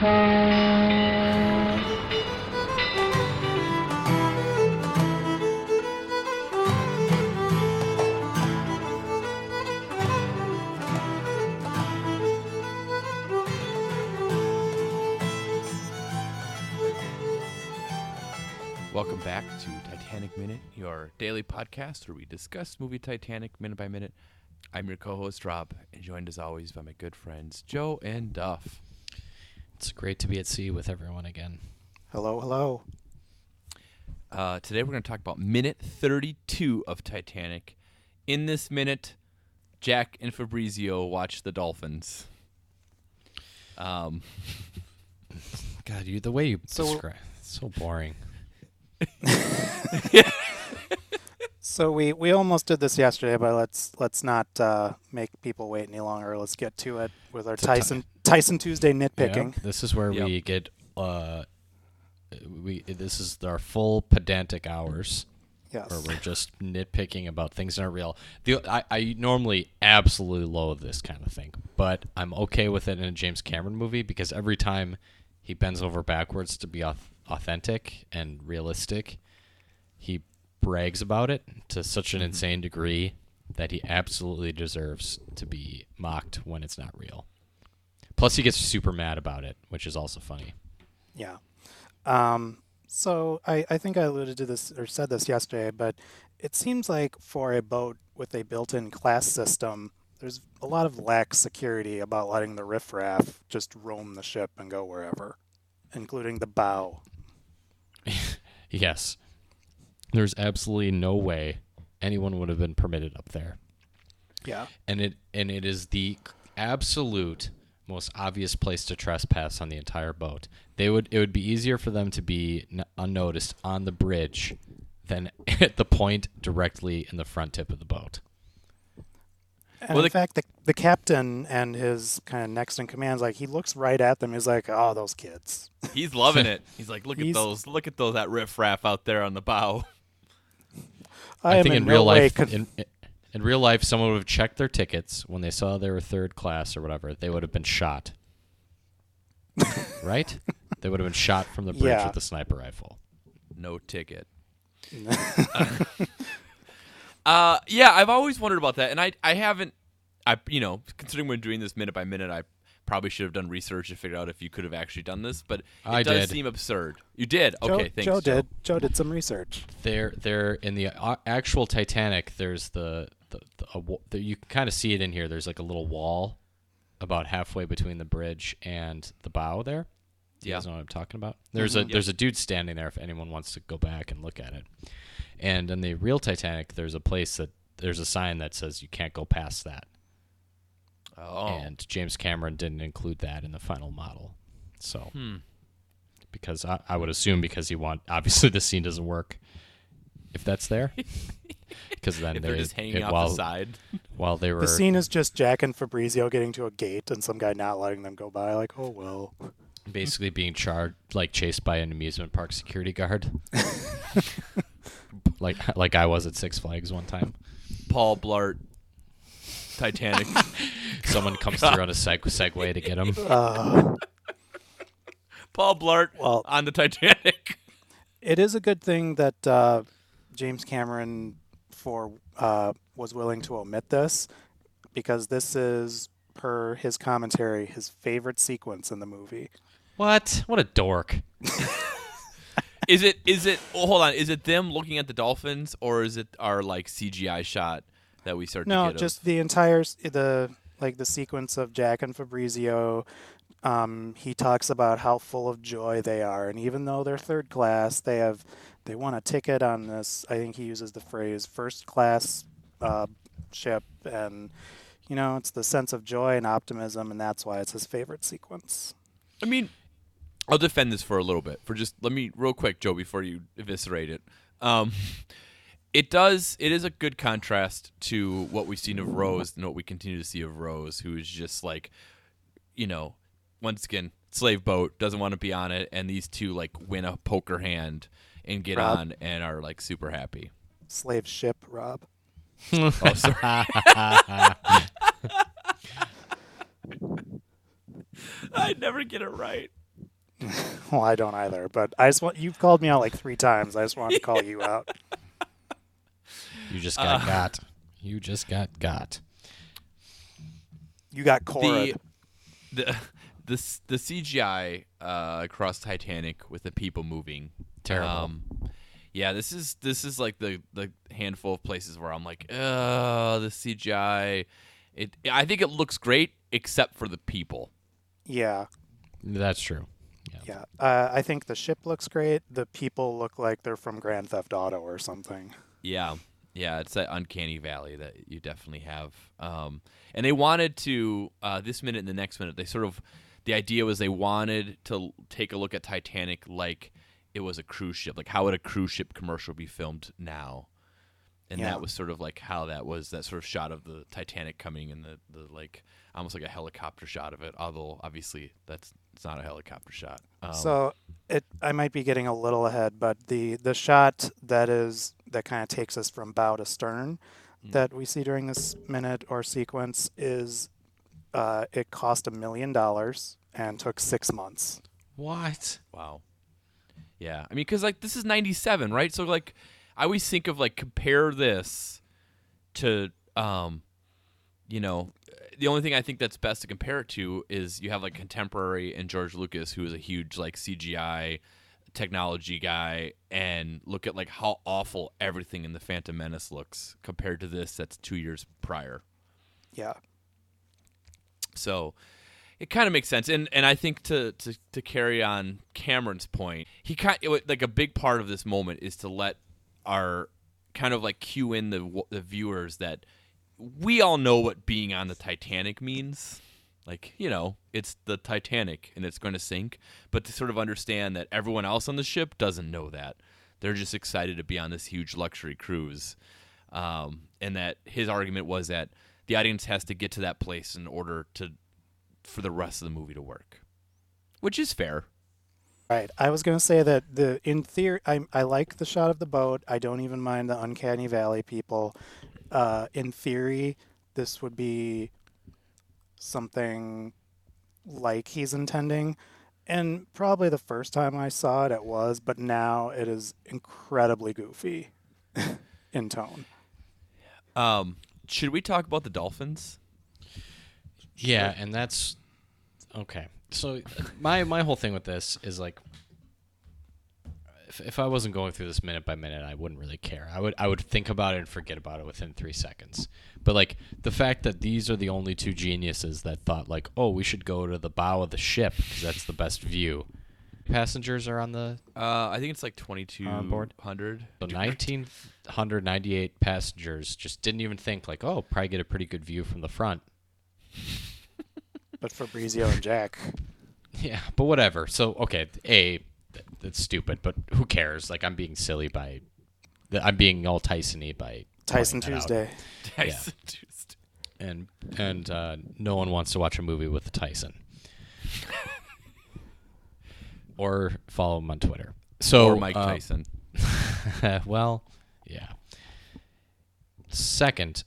Welcome back to Titanic Minute, your daily podcast where we discuss movie Titanic minute by minute. I'm your co-host Rob, and joined as always by my good friends Joe and Duff. It's great to be at sea with everyone again. Hello, hello. Uh, today we're going to talk about minute 32 of Titanic. In this minute, Jack and Fabrizio watch the dolphins. Um, God, you the way you So- describe it's so boring. So we, we almost did this yesterday, but let's let's not uh, make people wait any longer. Let's get to it with our It's a Tyson Tyson Tuesday nitpicking. Yeah, this is where Yep. we get uh we this is our full pedantic hours Yes. where we're just nitpicking about things that aren't real. The I, I normally absolutely loathe this kind of thing, but I'm okay with it in a James Cameron movie because every time he bends over backwards to be authentic and realistic, he brags about it to such an insane degree that he absolutely deserves to be mocked when it's not real. Plus, he gets super mad about it, which is also funny. Yeah. Um, so I, I think I alluded to this or said this yesterday, but it seems like for a boat with a built-in class system, there's a lot of lax security about letting the riffraff just roam the ship and go wherever, including the bow. Yes. There's absolutely no way anyone would have been permitted up there. Yeah. And it and it is the absolute most obvious place to trespass on the entire boat. They would it would be easier for them to be n- unnoticed on the bridge than at the point directly in the front tip of the boat. And Well, in the- fact, the, the captain and his kind of next in command's like he looks right at them. He's like, "Oh, those kids." he's loving it. He's like, look at those, look at those that riffraff out there on the bow. I, I, think in no real life, con- in, in real life, someone would have checked their tickets when they saw they were third class or whatever. They would have been shot, right? They would have been shot from the bridge Yeah. with a sniper rifle. No ticket. Uh, yeah, I've always wondered about that, and I, I haven't, I, you know, considering we're doing this minute by minute, I probably should have done research to figure out if you could have actually done this, but it I does did. seem absurd. You did, Joe, okay? Thanks, Joe Joe. did. Joe did some research. There, there in the uh, actual Titanic, there's the, the, the, a, the you can kind of see it in here. There's like a little wall about halfway between the bridge and the bow there. You Yeah. guys know what I'm talking about? There's a Yep. there's a dude standing there if anyone wants to go back and look at it. And in the real Titanic, there's a place that there's a sign that says you can't go past that. Oh, And James Cameron didn't include that in the final model. So hmm. because I, I would assume because he want obviously the scene doesn't work if that's there. Because then if they're just hanging it- off while, the side. while they were The scene is just Jack and Fabrizio getting to a gate and some guy not letting them go by. Like, oh well. basically being charged like chased by an amusement park security guard. like like I was at Six Flags one time. Paul Blart, Titanic. Someone comes through on a seg- Segway to get him. Uh, Paul Blart Well- on the Titanic. it is a good thing that uh, James Cameron for uh, was willing to omit this because this is per his commentary his favorite sequence in the movie. What? What a dork. Is it? Is it? Oh, hold on. Is it them looking at the dolphins, or is it our like CGI shot that we start to No, get? of- just the entire the like the sequence of Jack and Fabrizio. Um, he talks about how full of joy they are, and even though they're third class, they have they want a ticket on this. I think he uses the phrase first class uh, ship, and you know it's the sense of joy and optimism, and that's why it's his favorite sequence. I mean, I'll defend this for a little bit. For just let me real quick, Joe, before you eviscerate it. Um, it does. It is a good contrast to what we've seen of Rose and what we continue to see of Rose, who is just like, you know, once again, slave boat doesn't want to be on it, and these two like win a poker hand and get Rob. on and are like super happy. Slave ship, Rob. Oh, sorry. I never get it right. well, I don't either. But I just want you've called me out like three times. I just wanted to call you out. You just got got. You just got got. You got Cora. the the the the CGI uh, across Titanic with the people moving Terrible. Um, yeah, this is this is like the the handful of places where I'm like, uh, the CGI. It I think it looks great except for the people. yeah, That's true. Yeah. yeah. Uh, I think the ship looks great. The people look like they're from Grand Theft Auto or something. Yeah, yeah, it's that uncanny valley that you definitely have. Um, and they wanted to uh, this minute and the next minute. They sort of the idea was they wanted to take a look at Titanic like it was a cruise ship. Like how would a cruise ship commercial be filmed now? And Yeah. that was sort of like how that was that sort of shot of the Titanic coming and the, the like almost like a helicopter shot of it. Although obviously that's it's not a helicopter shot. Um, so it I might be getting a little ahead, but the the shot that is that kind of takes us from bow to stern Mm. that we see during this minute or sequence is uh, it cost a million dollars and took six months. What? Wow. Yeah, I mean, because like this is '97, right? So like, I always think of like compare this to, um, you know, the only thing I think that's best to compare it to is you have like contemporary and George Lucas, who is a huge like CGI technology guy, and look at like how awful everything in the Phantom Menace looks compared to this that's two years prior. Yeah. So it kind of makes sense, and and I think to to to carry on Cameron's point, he kind like a big part of this moment is to let our kind of like cue in the the viewers that we all know what being on the Titanic means. Like you know, it's the Titanic and it's going to sink, but to sort of understand that everyone else on the ship doesn't know that. They're just excited to be on this huge luxury cruise, um, and that his argument was that the audience has to get to that place in order to for the rest of the movie to work, which is fair. Right. I was going to say that the in theory, I I like the shot of the boat. I don't even mind the uncanny valley people. Uh, in theory, this would be something like he's intending, and probably the first time I saw it, it was. But now it is incredibly goofy in tone. Um, should we talk about the dolphins? Yeah, and that's okay. So my my whole thing with this is like if, if I wasn't going through this minute by minute, I wouldn't really care. I would I would think about it and forget about it within 3 seconds. But like the fact that these are the only two geniuses that thought like, "Oh, we should go to the bow of the ship because that's the best view." Passengers are on the Uh, I think it's like twenty two hundred. So 1998 passengers just didn't even think like, "Oh, probably get a pretty good view from the front." But Fabrizio and Jack, Yeah, but whatever. So okay, a that's stupid, but who cares? Like I'm being silly by, I'm being all Tyson-y by Tyson pointing that out. Tuesday. Tyson Tuesday. and and uh, no one wants to watch a movie with Tyson. or follow him on Twitter. So or Mike uh, Tyson. well, yeah. Second,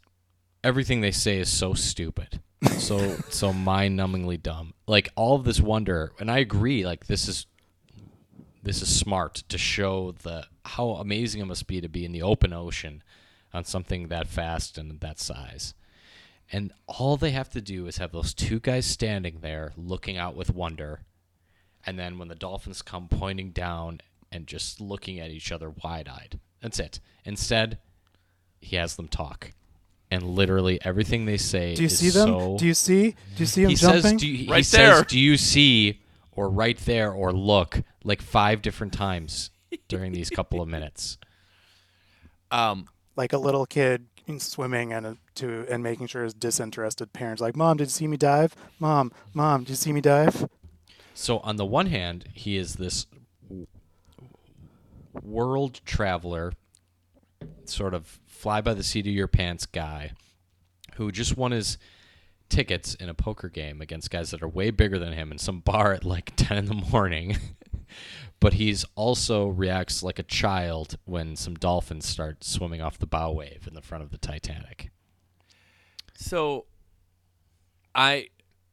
everything they say is so stupid. So so mind-numbingly dumb. Like all of this wonder, and I agree like this is this is smart to show the how amazing it must be to be in the open ocean on something that fast and that size. And all they have to do is have those two guys standing there looking out with wonder. And then when the dolphins come pointing down and just looking at each other wide eyed. That's it. Instead, he has them talk. And literally everything they say Do you is see them? so Do you see? Do you see him he jumping? says, do you, he Right says, there. do you see or right there or look like five different times during these couple of minutes. Um, like a little kid swimming and to and making sure his disinterested parents like, "Mom, did you see me dive? Mom, mom, did you see me dive?" So on the one hand, he is this world traveler, sort of fly by the seat of your pants guy, who just won his tickets in a poker game against guys that are way bigger than him in some bar at like 10 in the morning. but he's also reacts like a child when some dolphins start swimming off the bow wave in the front of the Titanic. so I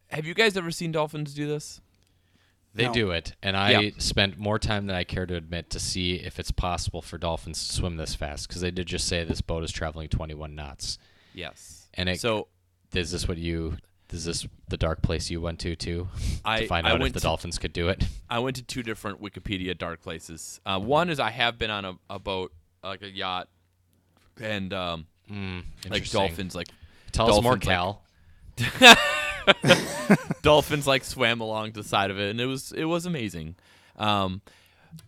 have you guys ever seen dolphins do this? They No. do it, and I spent more time than I care to admit to see if it's possible for dolphins to swim this fast because they did just say this boat is traveling 21 knots. Yes. And it- so Is this what you? Is this the dark place you went to too? I to find I out if the to- dolphins could do it. I went to two different Wikipedia dark places. Uh, one is I have been on a, a boat, like a yacht, and um, Mm, like dolphins, like Tell us more, dolphins, like- Cal. dolphins, like swam along the side of it, and it was it was amazing. Um,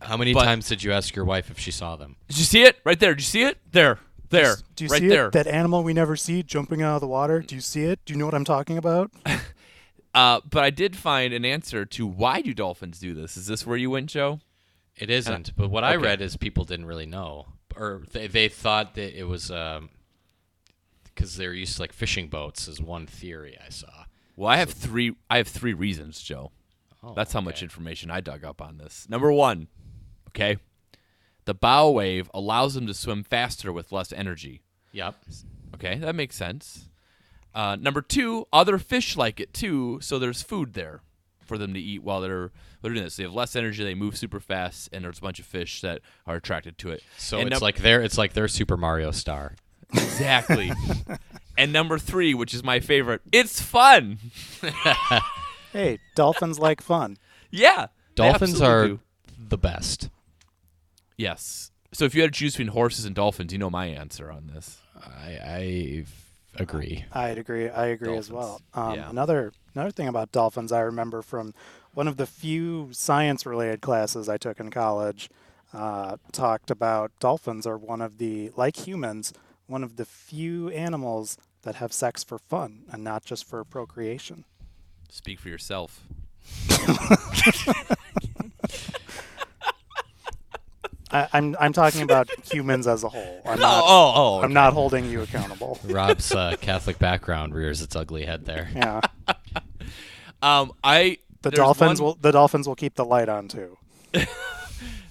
How many but- times did you ask your wife if she saw them? did you see it right there? Did you see it there? There, Do you right see there. it? That animal we never see jumping out of the water. Do you see it? Do you know what I'm talking about? Uh, but I did find an answer to why do dolphins do this. Is this where you went, Joe? It isn't, but what I okay. read is people didn't really know, or they, they thought that it was because they're used to like fishing boats. Is one theory I saw. Well, I have three. I have three reasons, Joe. Oh, That's how much information I dug up on this. Number one, okay, the bow wave allows them to swim faster with less energy. Yep. Okay, that makes sense. Uh, number two, other fish like it too, so there's food there for them to eat while they're, they're doing this. They have less energy, they move super fast, and there's a bunch of fish that are attracted to it. So And it's num- like their it's like their Super Mario star. exactly. and number three, which is my favorite, it's fun. Hey, dolphins like fun. Yeah, Dolphins are do. the best. Yes. So if you had to choose between horses and dolphins, you know my answer on this. I, I agree. I'd agree. I agree as well. Um, yeah. Another another thing about dolphins I remember from one of the few science related classes I took in college uh, talked about dolphins are one of the like humans one of the few animals that have sex for fun and not just for procreation. Speak for yourself. I, I'm I'm talking about humans as a whole. I'm not, oh, oh. I'm not holding you accountable. Rob's uh, Catholic background rears its ugly head there. Yeah, Um, I the dolphins one- will the dolphins will keep the light on too.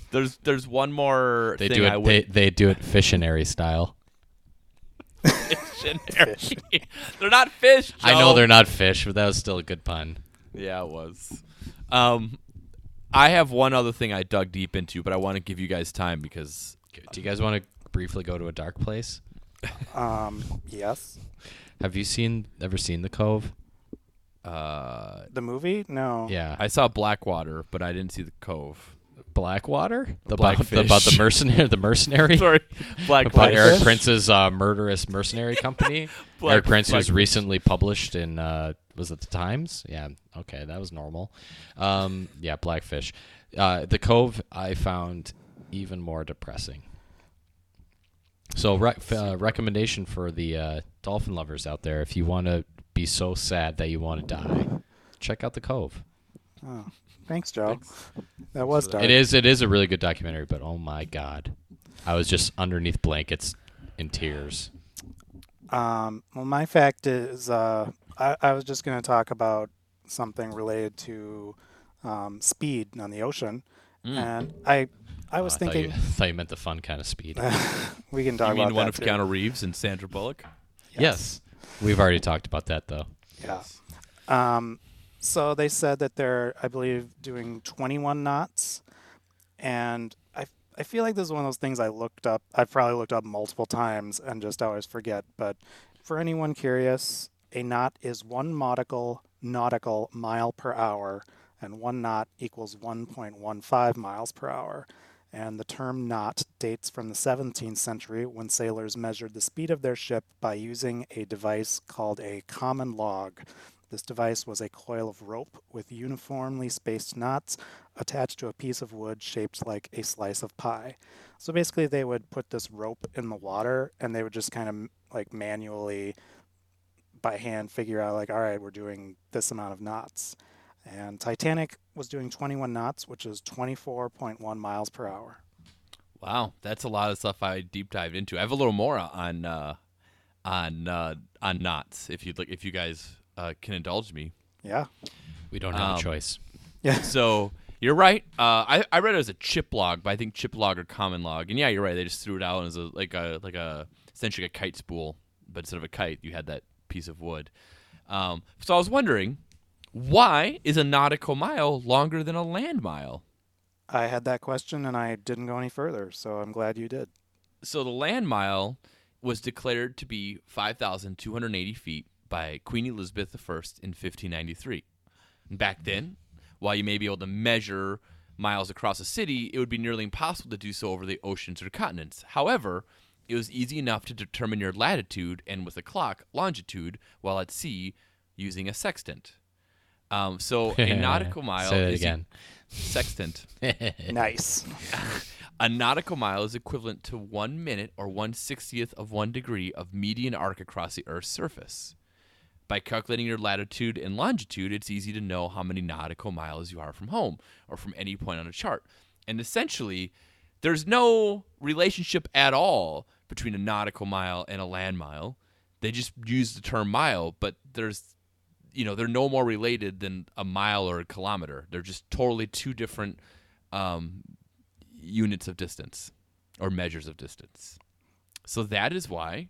There's there's one more They thing do I it. would They, they do it fissionary style. Dictionary. they're not fish. I know they're not fish, but that was still a good pun. Yeah, it was. Um, I have one other thing I dug deep into, but I want to give you guys time because Do you guys want to briefly go to a dark place? Um, yes, Have you seen ever seen the Cove? uh, the movie. No. Yeah, I saw Blackwater, but I didn't see the Cove. Blackwater. The about, about the mercenary. The mercenary. Sorry, About Blackwater. Erik? Prince's uh, murderous mercenary company. Black- Erik Prince was Blackfish. recently published in uh, was it the Times? Yeah, okay, that was normal. Um, yeah, Blackfish. Uh, the Cove I found even more depressing. So, re- uh, recommendation for the uh, dolphin lovers out there: if you want to be so sad that you want to die, check out the Cove. Oh, thanks, Joe. That was dark. It is it is a really good documentary, but oh my god, I was just underneath blankets in tears. Um, well, my fact is, uh, I, I was just going to talk about something related to um, speed on the ocean, and I, I was Oh, thought thinking you, thought you meant the fun kind of speed. we can talk about that. You mean about one of too. Keanu Reeves and Sandra Bullock? yes, we've already talked about that though. Yeah. Um, so they said that they're, I believe, doing 21 knots, and I, I feel like this is one of those things I looked up. I've probably looked up multiple times and just always forget. But for anyone curious, a knot is one nautical nautical mile per hour, and one knot equals 1.15 miles per hour. And the term knot dates from the 17th century when sailors measured the speed of their ship by using a device called a common log. This device was a coil of rope with uniformly spaced knots attached to a piece of wood shaped like a slice of pie. So basically, they would put this rope in the water and they would just kind of like manually by hand figure out, like, all right, we're doing this amount of knots. And Titanic was doing 21 knots, which is 24.1 miles per hour. Wow, that's a lot of stuff I deep dived into. I have a little more on uh, on uh, on knots. If you'd like, if you guys uh, can indulge me. Yeah. We don't have Um, a choice. Yeah. So you're right. Uh, I I read it as a chip log, but I think chip log or common log. And yeah, you're right. They just threw it out as a like a like a essentially a kite spool, but instead of a kite, you had that piece of wood. Um, so I was wondering, Why is a nautical mile longer than a land mile? I had that question and I didn't go any further, so I'm glad you did. So the land mile was declared to be 5,280 feet by Queen Elizabeth I in 1593. Back then, while you may be able to measure miles across a city, it would be nearly impossible to do so over the oceans or continents. However, it was easy enough to determine your latitude and with a clock longitude while at sea using a sextant. Um, so a nautical mile Say that is again. sextant. Nice. A nautical mile is equivalent to one minute or one sixtieth of one degree of meridian arc across the Earth's surface. By calculating your latitude and longitude, it's easy to know how many nautical miles you are from home or from any point on a chart. And essentially, there's no relationship at all between a nautical mile and a land mile. They just use the term mile, but there's you know, they're no more related than a mile or a kilometer. They're just totally two different um, units of distance or measures of distance. So that is why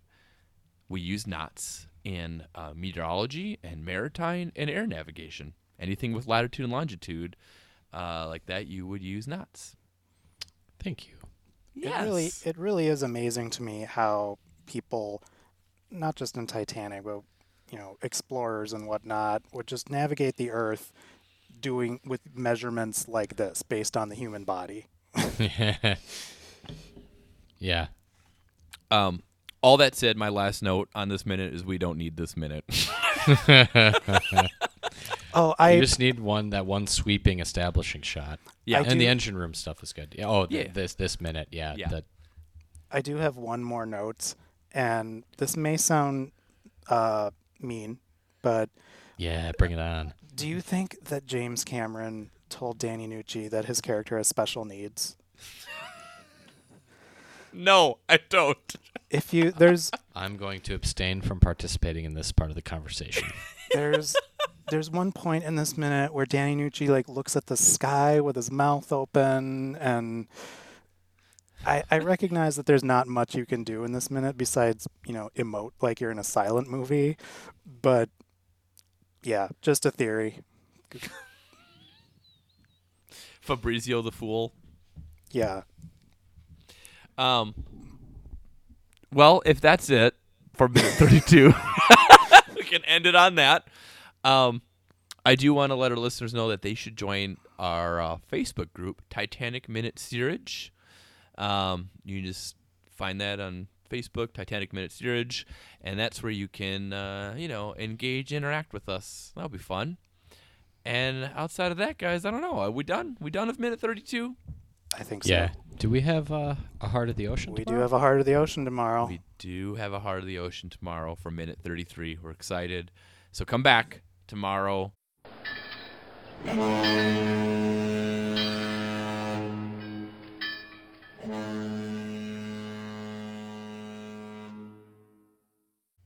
we use knots in uh, meteorology and maritime and air navigation. Anything with latitude and longitude uh, like that, you would use knots. Thank you. Yes. It really it really is amazing to me how people not just in Titanic, but you know, explorers and whatnot would just navigate the earth doing with measurements like this based on the human body. yeah. Um, all that said, my last note on this minute is we don't need this minute. Oh, I you just need one that one sweeping establishing shot. Yeah. I and the engine room stuff is good. Yeah. Oh, th- Yeah. this this minute. Yeah. Yeah. that- I do have one more note, and this may sound uh, mean, but yeah. Bring it on. do you think that James Cameron told Danny Nucci that his character has special needs? No, I don't. If you there's I'm going to abstain from participating in this part of the conversation. there's there's one point in this minute where Danny Nucci like looks at the sky with his mouth open and I, I recognize that there's not much you can do in this minute besides, you know, emote like you're in a silent movie. But yeah, just a theory. Fabrizio the Fool. Yeah. Um. Well, if that's it for minute thirty-two, we can end it on that. Um, I do want to let our listeners know that they should join our uh, Facebook group, Titanic Minute Steerage. Um, you can just find that on Facebook, Titanic Minute Steerage, and that's where you can, uh, you know, engage, interact with us. That'll be fun. And outside of that, guys, I don't know. Are we done? We done with minute thirty-two? I think so. yeah. Do we have uh, a Heart of the Ocean? We tomorrow? do have a Heart of the Ocean tomorrow. We do have a Heart of the Ocean tomorrow for minute 33. We're excited. So come back tomorrow.